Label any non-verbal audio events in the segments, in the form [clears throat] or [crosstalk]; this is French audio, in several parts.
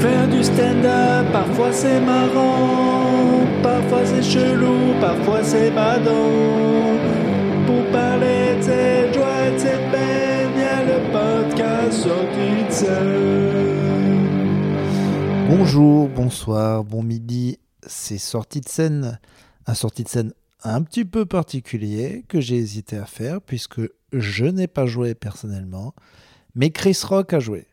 Faire du stand-up, parfois c'est marrant, parfois c'est chelou, parfois c'est badant. Pour parler de cette joie et de cette peine, y a le podcast sorti de scène. Bonjour, bonsoir, bon midi, c'est sortie de scène. Un sortie de scène un petit peu particulier que j'ai hésité à faire puisque je n'ai pas joué personnellement, mais Chris Rock a joué.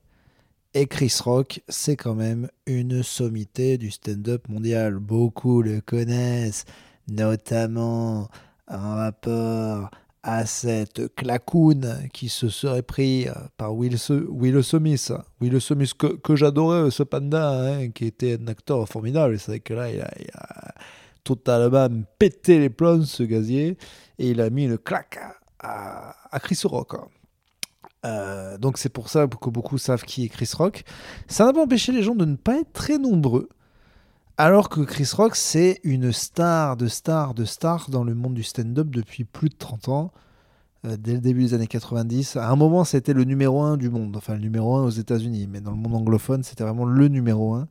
Et Chris Rock, c'est quand même une sommité du stand-up mondial. Beaucoup le connaissent, notamment en rapport à cette clacoune qui se serait pris par Will, Will Smith. Will Smith que, j'adorais, ce panda, hein, qui était un acteur formidable. C'est vrai que là, il a, totalement pété les plombs, ce gazier, et il a mis une claque à, à Chris Rock. Euh, donc c'est pour ça que beaucoup savent qui est Chris Rock. Ça n'a pas empêché les gens de ne pas être très nombreux. Alors que Chris Rock, c'est une star de star de star dans le monde du stand-up depuis plus de 30 ans, euh, dès le début des années 90. À un moment, c'était le numéro 1 du monde, enfin le numéro 1 aux États-Unis, mais dans le monde anglophone, c'était vraiment le numéro 1.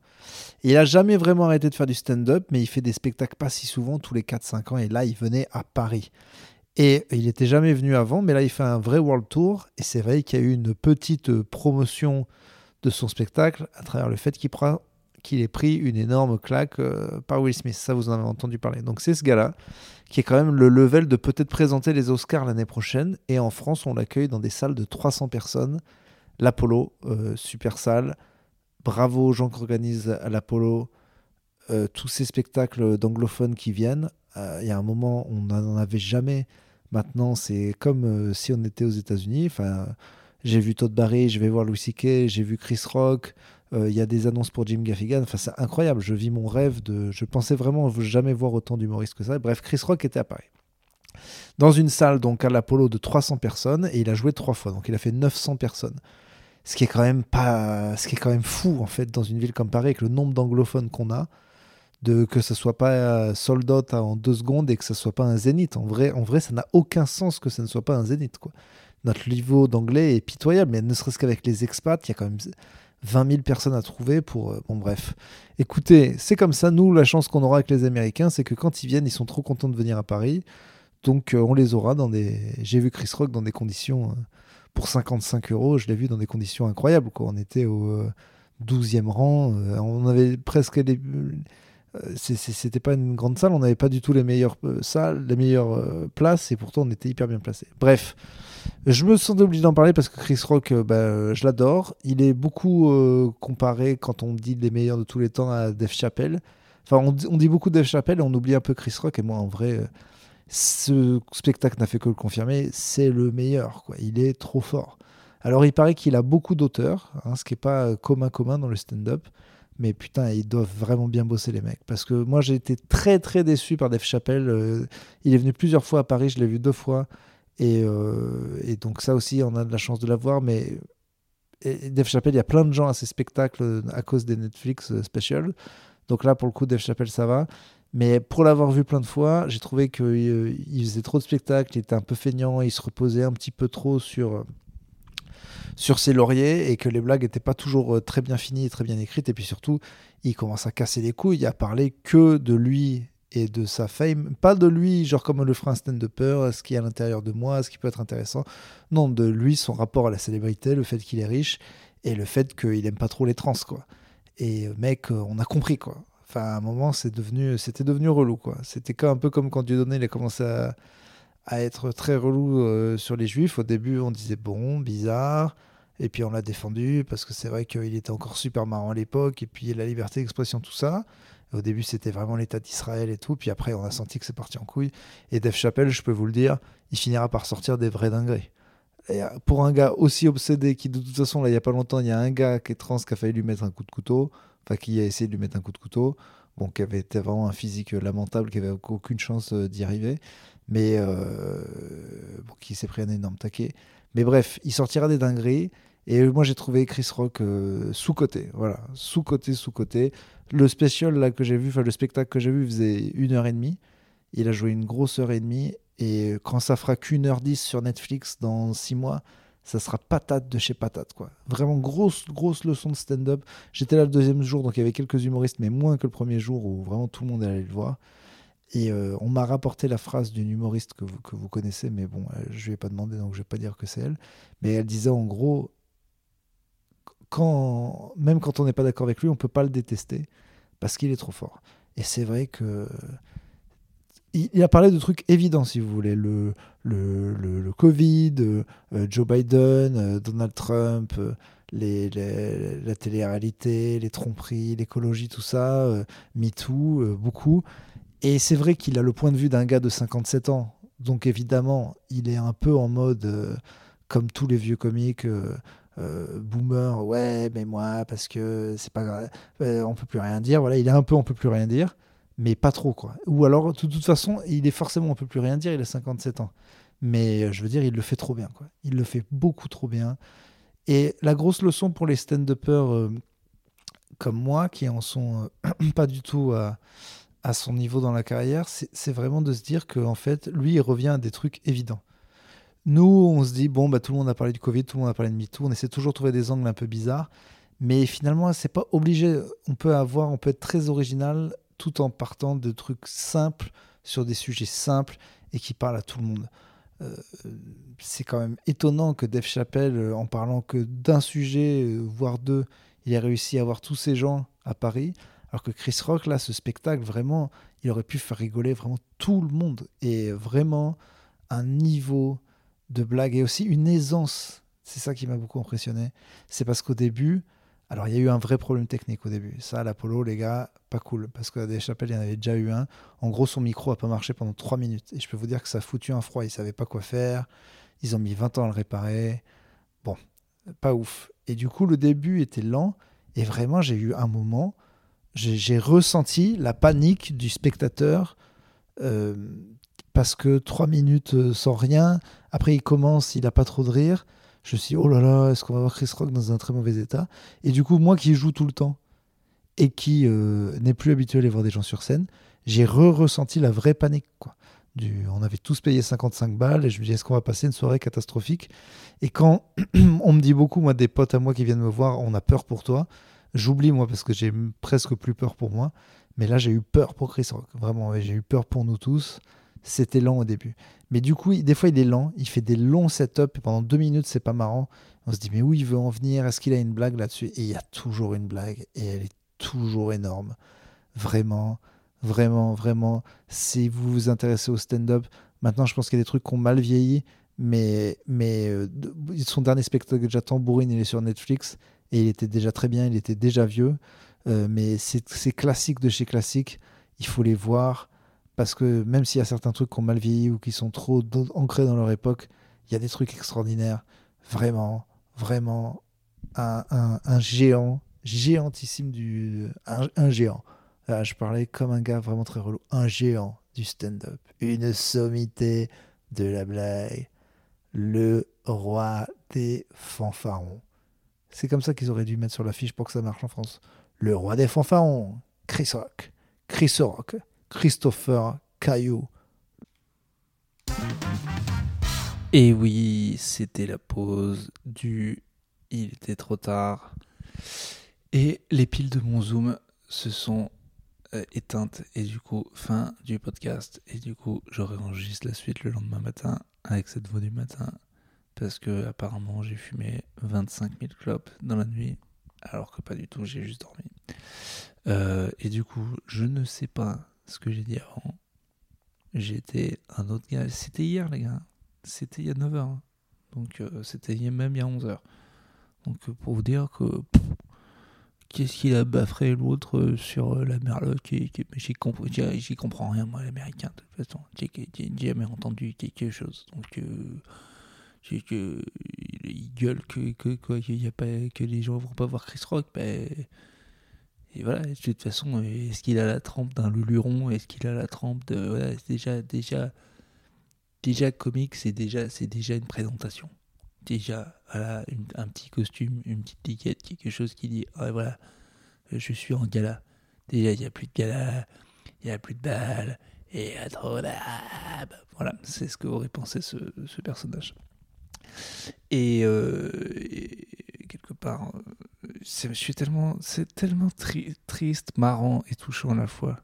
Et il a jamais vraiment arrêté de faire du stand-up, mais il fait des spectacles pas si souvent, tous les 4-5 ans, et là, il venait à Paris. Et il n'était jamais venu avant, mais là, il fait un vrai world tour. Et c'est vrai qu'il y a eu une petite euh, promotion de son spectacle à travers le fait qu'il ait pris une énorme claque euh, par Will Smith. Ça, vous en avez entendu parler. Donc, c'est ce gars-là qui est quand même le level de peut-être présenter les Oscars l'année prochaine. Et en France, on l'accueille dans des salles de 300 personnes. L'Apollo, euh, super salle. Bravo aux gens qui organisent l'Apollo tous ces spectacles d'anglophones qui viennent. Il y a un moment, on n'en avait jamais Maintenant, c'est comme euh, si on était aux États-Unis. J'ai vu Todd Barry, je vais voir Louis C.K., j'ai vu Chris Rock. Euh, il y a des annonces pour Jim Gaffigan. Enfin, c'est incroyable. Je vis mon rêve de. Je pensais vraiment jamais voir autant d'humoristes que ça. Bref, Chris Rock était à Paris. Dans une salle, donc à l'Apollo, de 300 personnes, et il a joué trois fois. Donc, il a fait 900 personnes. Ce qui est quand même pas. Ce qui est quand même fou, en fait, dans une ville comme Paris, avec le nombre d'anglophones qu'on a de que ce soit pas euh, sold out en deux secondes et que ce soit pas un zénith. En vrai, en vrai ça n'a aucun sens que ce ne soit pas un zénith. Quoi. Notre niveau d'anglais est pitoyable, mais ne serait-ce qu'avec les expats, il y a quand même 20 000 personnes à trouver pour... Euh, bon bref. Écoutez, c'est comme ça. Nous, la chance qu'on aura avec les Américains, c'est que quand ils viennent, ils sont trop contents de venir à Paris. Donc euh, on les aura dans des... J'ai vu Chris Rock dans des conditions... pour 55 euros, je l'ai vu dans des conditions incroyables. Quoi. On était au 12e rang. on avait presque les c'était pas une grande salle, on n'avait pas du tout les meilleures euh, salles, les meilleures euh, places, et pourtant on était hyper bien placé. Bref, je me sens obligé d'en parler parce que Chris Rock, bah, je l'adore. Il est beaucoup comparé quand on dit les meilleurs de tous les temps à Dave Chappelle. Enfin, on, on dit beaucoup Dave Chappelle et on oublie un peu Chris Rock. Et moi, en vrai, ce spectacle n'a fait que le confirmer. C'est le meilleur. Quoi. Il est trop fort. Alors, il paraît qu'il a beaucoup d'auteurs, hein, ce qui n'est pas commun commun dans le stand-up. Mais putain, ils doivent vraiment bien bosser les mecs. Parce que moi, j'ai été très très déçu par Dave Chappelle. Euh, il est venu plusieurs fois à Paris, je l'ai vu deux fois. Et, euh, et, donc ça aussi, on a de la chance de l'avoir. Mais Dave Chappelle, il y a plein de gens à ses spectacles à cause des Netflix euh, special. Donc là, pour le coup, Dave Chappelle, ça va. Mais pour l'avoir vu plein de fois, j'ai trouvé qu'il faisait trop de spectacles, il était un peu feignant, il se reposait un petit peu trop sur sur ses lauriers et que les blagues n'étaient pas toujours euh, très bien finies et très bien écrites. Et puis surtout, il commence à casser les couilles, à parler que de lui et de sa fame. Pas de lui, genre comme le ferait un stand-upper, ce qui est à l'intérieur de moi, ce qui peut être intéressant. Non, de lui, son rapport à la célébrité, le fait qu'il est riche et le fait qu'il aime pas trop les trans, quoi. Et euh, mec, euh, on a compris, quoi. Enfin, à un moment, c'est devenu, c'était devenu relou, quoi. C'était un peu comme quand Dieudonné, il a commencé à, à être très relou sur les juifs. Au début, on disait bon, bizarre. Et puis on l'a défendu parce que c'est vrai qu'il était encore super marrant à l'époque. Et puis la liberté d'expression, tout ça. Au début, c'était vraiment l'État d'Israël et tout. Puis après, on a senti que c'est parti en couille. Et Dave Chappelle, je peux vous le dire, il finira par sortir des vrais dingueries. Euh, pour un gars aussi obsédé, qui de toute façon, là, il n'y a pas longtemps, il y a un gars qui est trans qui a failli lui mettre un coup de couteau. Enfin, qui a essayé de lui mettre un coup de couteau. Qui avait vraiment un physique lamentable, qui avait aucune chance euh, d'y arriver. Mais euh, qui s'est pris un énorme taquet. Mais bref, il sortira des dingueries. Et moi, j'ai trouvé Chris Rock euh, sous-côté. Voilà, sous-côté, sous-côté. Le spécial là, que j'ai vu, le spectacle que j'ai vu faisait une heure et demie. Il a joué une grosse heure et demie. Et quand ça fera qu'une heure dix sur Netflix dans six mois, ça sera patate de chez patate, quoi. Vraiment grosse, grosse leçon de stand-up. J'étais là le deuxième jour, donc il y avait quelques humoristes, mais moins que le premier jour où vraiment tout le monde allait le voir. Et euh, on m'a rapporté la phrase d'une humoriste que vous, que vous connaissez, mais bon, euh, je ne lui ai pas demandé, donc je ne vais pas dire que c'est elle. Mais elle disait en gros, quand, même quand on n'est pas d'accord avec lui, on ne peut pas le détester parce qu'il est trop fort. Et c'est vrai que il, a parlé de trucs évidents, si vous voulez. Le, le, le, Covid, euh, Joe Biden, euh, Donald Trump, euh, les, la télé-réalité, les tromperies, l'écologie, tout ça, MeToo, beaucoup. Et c'est vrai qu'il a le point de vue d'un gars de 57 ans. Donc évidemment, il est un peu en mode, comme tous les vieux comiques, boomer, ouais, mais moi, parce que c'est pas grave, on peut plus rien dire. Voilà, il est un peu, on peut plus rien dire mais pas trop quoi. Ou alors de toute façon, il est forcément on peut plus rien dire, il a 57 ans. Mais euh, je veux dire, il le fait trop bien quoi. Il le fait beaucoup trop bien. Et la grosse leçon pour les stand-uppers euh, comme moi qui en sont euh, [clears throat] pas du tout à, son niveau dans la carrière, c'est vraiment de se dire que en fait, lui, il revient à des trucs évidents. Nous, on se dit bon bah tout le monde a parlé du Covid, tout le monde a parlé de MeToo, on essaie toujours de trouver des angles un peu bizarres. Mais finalement, c'est pas obligé. On peut avoir, on peut être très original tout en partant de trucs simples sur des sujets simples et qui parlent à tout le monde. Euh, c'est quand même étonnant que Dave Chappelle, euh, en parlant que d'un sujet, euh, voire deux, il ait réussi à avoir tous ces gens à Paris, alors que Chris Rock, là, ce spectacle, vraiment, il aurait pu faire rigoler vraiment tout le monde. Et vraiment, un niveau de blague et aussi une aisance. C'est ça qui m'a beaucoup impressionné. C'est parce qu'au début, alors, il y a eu un vrai problème technique au début. Ça, l'Apollo, les gars, pas cool. Parce qu'à des chapelles, il y en avait déjà eu un. En gros, son micro n'a pas marché pendant 3 minutes. Et je peux vous dire que ça a foutu un froid. Ils savaient pas quoi faire. Ils ont mis 20 ans à le réparer. Bon, pas ouf. Et du coup, le début était lent. Et vraiment, j'ai eu un moment, j'ai ressenti la panique du spectateur. Euh, parce que 3 minutes euh, sans rien. Après, il commence, il n'a pas trop de rire je me suis dit, oh là là, est-ce qu'on va voir Chris Rock dans un très mauvais état? Et du coup, moi qui joue tout le temps et qui euh, n'est plus habitué à aller voir des gens sur scène, j'ai re-ressenti la vraie panique. Quoi. On avait tous payé 55 balles et je me dis, est-ce qu'on va passer une soirée catastrophique? Et quand [clears throat] on me dit beaucoup, moi, des potes à moi qui viennent me voir, on a peur pour toi, j'oublie moi parce que j'ai presque plus peur pour moi. Mais là, j'ai eu peur pour Chris Rock. Vraiment, j'ai eu peur pour nous tous. C'était lent au début. Mais du coup, des fois, il est lent. Il fait des longs setups. Et pendant deux minutes, c'est pas marrant. On se dit, mais où il veut en venir? Est-ce qu'il a une blague là-dessus? Et il y a toujours une blague. Et elle est toujours énorme. Vraiment, vraiment, vraiment. Si vous vous intéressez au stand-up, maintenant, je pense qu'il y a des trucs qui ont mal vieilli. Mais, mais euh, son dernier spectacle, déjà Tambourine, il est sur Netflix. Et il était déjà très bien. Il était déjà vieux. Euh, mais c'est classique de chez classique. Il faut les voir parce que même s'il y a certains trucs qui ont mal vieilli ou qui sont trop ancrés dans leur époque, il y a des trucs extraordinaires. Vraiment, vraiment, un, géant, géantissime du. Un, géant. je parlais comme un gars vraiment très relou. Un géant du stand-up. Une sommité de la blague. Le roi des fanfarons. C'est comme ça qu'ils auraient dû mettre sur l'affiche pour que ça marche en France. Le roi des fanfarons. Chris Rock. Chris Rock. Christopher Caillou. Et oui, c'était la pause du Il était trop tard. Et les piles de mon Zoom se sont euh, éteintes. Et du coup, fin du podcast. Et du coup, je réenregistre la suite le lendemain matin avec cette voix du matin. Parce que apparemment, j'ai fumé 25 000 clopes dans la nuit. Alors que pas du tout, j'ai juste dormi. Euh, et du coup, je ne sais pas ce que j'ai dit avant. J'étais un autre gars. C'était hier, les gars. C'était il y a 9 h hein. Donc, euh, c'était même il y a 11 h Donc, euh, pour vous dire que. Qu'est-ce qu'il a baffré l'autre euh, sur la merlotte qui, J'y comprends rien, moi, l'américain, de toute façon. J'ai jamais entendu quelque chose. Donc, que, il gueule que, que, quoi, y a pas, que les gens vont pas voir Chris Rock. Ben. Et voilà, de toute façon, est-ce qu'il a la trempe d'un luluron Est-ce qu'il a la trempe de. Voilà, déjà, déjà, déjà comique, c'est déjà, c'est déjà une présentation. Déjà, voilà, un petit costume, une petite ticket, quelque chose qui dit ah, voilà, je suis en gala. Déjà, il n'y a plus de gala, il n'y a plus de balles, et y a trop Voilà, c'est ce qu'aurait pensé ce, personnage. Et, euh, et quelque part, euh, je suis tellement, c'est tellement tri- triste, marrant et touchant à la fois.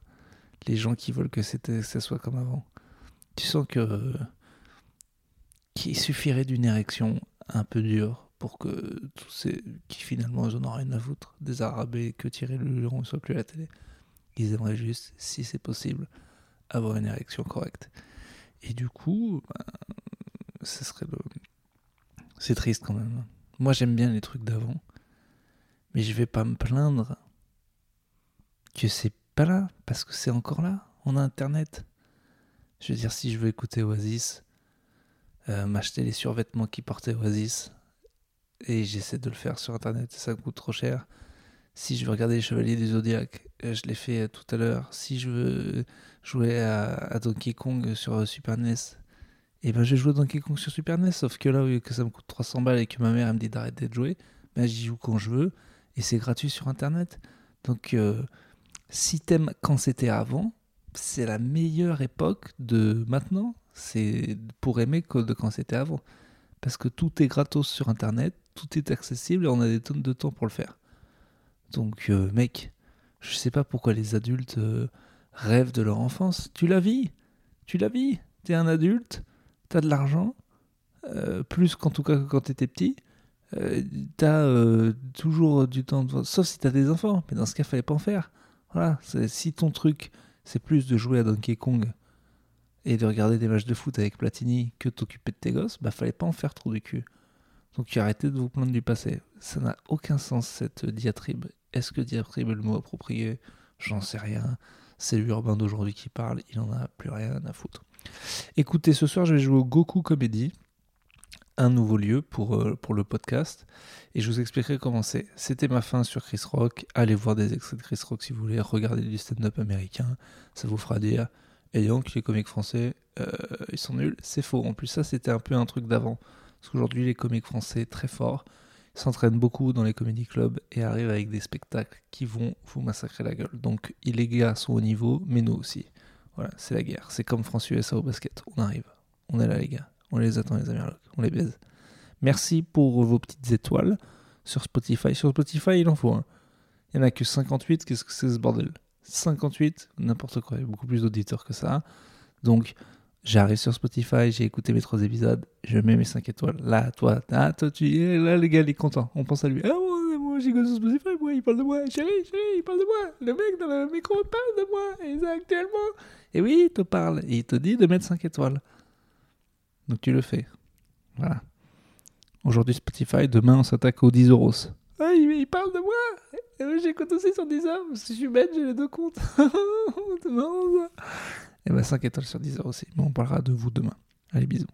Les gens qui veulent que, que ça soit comme avant. Tu sens que qu'il suffirait d'une érection un peu dure pour que tous ces qui finalement ils en ont rien à foutre des arabes que Thierry Luron ne soit plus à la télé. Ils aimeraient juste, si c'est possible, avoir une érection correcte. Et du coup, ben, serait le. C'est triste quand même. Moi j'aime bien les trucs d'avant, mais je vais pas me plaindre que c'est pas là, parce que c'est encore là. On a internet. Je veux dire, si je veux écouter Oasis, euh, m'acheter les survêtements qui portaient Oasis, et j'essaie de le faire sur internet, ça coûte trop cher. Si je veux regarder les Chevaliers du Zodiac, euh, je l'ai fait euh, tout à l'heure. Si je veux jouer à, Donkey Kong sur Super NES, et ben je joue à Donkey Kong sur Super NES, sauf que là, que ça me coûte 300 balles et que ma mère me dit d'arrêter de jouer, ben j'y joue quand je veux, et c'est gratuit sur internet. Donc, euh, si t'aimes quand c'était avant, c'est la meilleure époque de maintenant. C'est pour aimer de quand c'était avant. Parce que tout est gratos sur internet, tout est accessible et on a des tonnes de temps pour le faire. Donc, euh, mec, je sais pas pourquoi les adultes euh, rêvent de leur enfance. Tu la vis Tu la vis T'es un adulte, t'as de l'argent, plus qu'en tout cas quand t'étais petit. Euh, t'as euh, toujours du temps, de... sauf si t'as des enfants. Mais dans ce cas, fallait pas en faire. Voilà, si ton truc c'est plus de jouer à Donkey Kong et de regarder des matchs de foot avec Platini que t'occuper de tes gosses, bah fallait pas en faire trop du cul. Donc arrêtez de vous plaindre du passé. Ça n'a aucun sens cette diatribe. Est-ce que diatribe est le mot approprié? J'en sais rien. C'est l'urbain d'aujourd'hui qui parle, il en a plus rien à foutre. Écoutez, ce soir je vais jouer au Goku Comedy, un nouveau lieu pour, euh, pour le podcast, et je vous expliquerai comment c'est. C'était ma fin sur Chris Rock. Allez voir des extraits de Chris Rock si vous voulez, regardez du stand-up américain, ça vous fera dire. Et donc les comiques français, euh, ils sont nuls. C'est faux. En plus, ça c'était un peu un truc d'avant. Parce qu'aujourd'hui, les comiques français, très forts, s'entraînent beaucoup dans les comédie clubs et arrivent avec des spectacles qui vont vous massacrer la gueule. Donc les gars sont au niveau, mais nous aussi. Voilà, c'est la guerre. C'est comme France USA au basket. On arrive. On est là, les gars. On les attend, les Américains. On les baise. Merci pour vos petites étoiles sur Spotify. Sur Spotify, il en faut un. Il n'y en a que 58. Qu'est-ce que c'est ce bordel? 58, n'importe quoi. Il y a beaucoup plus d'auditeurs que ça. Donc, j'arrive sur Spotify, j'ai écouté mes trois épisodes, je mets mes 5 étoiles. Là, toi, là, le gars, il est content. On pense à lui. Ah, moi, moi j'écoute sur Spotify, moi, il parle de moi. Chérie, chérie, il parle de moi. Le mec dans le micro parle de moi. Et oui, il te parle. Il te dit de mettre 5 étoiles. Tu le fais. Voilà. Aujourd'hui, Spotify. Demain, on s'attaque aux 10 euros. Ah, il, il parle de moi, j'écoute aussi sur 10 euros. Si je suis bête, j'ai les deux comptes. C'est marrant, ça. Et ben 5 étoiles sur 10 euros aussi. Mais on parlera de vous demain. Allez, bisous.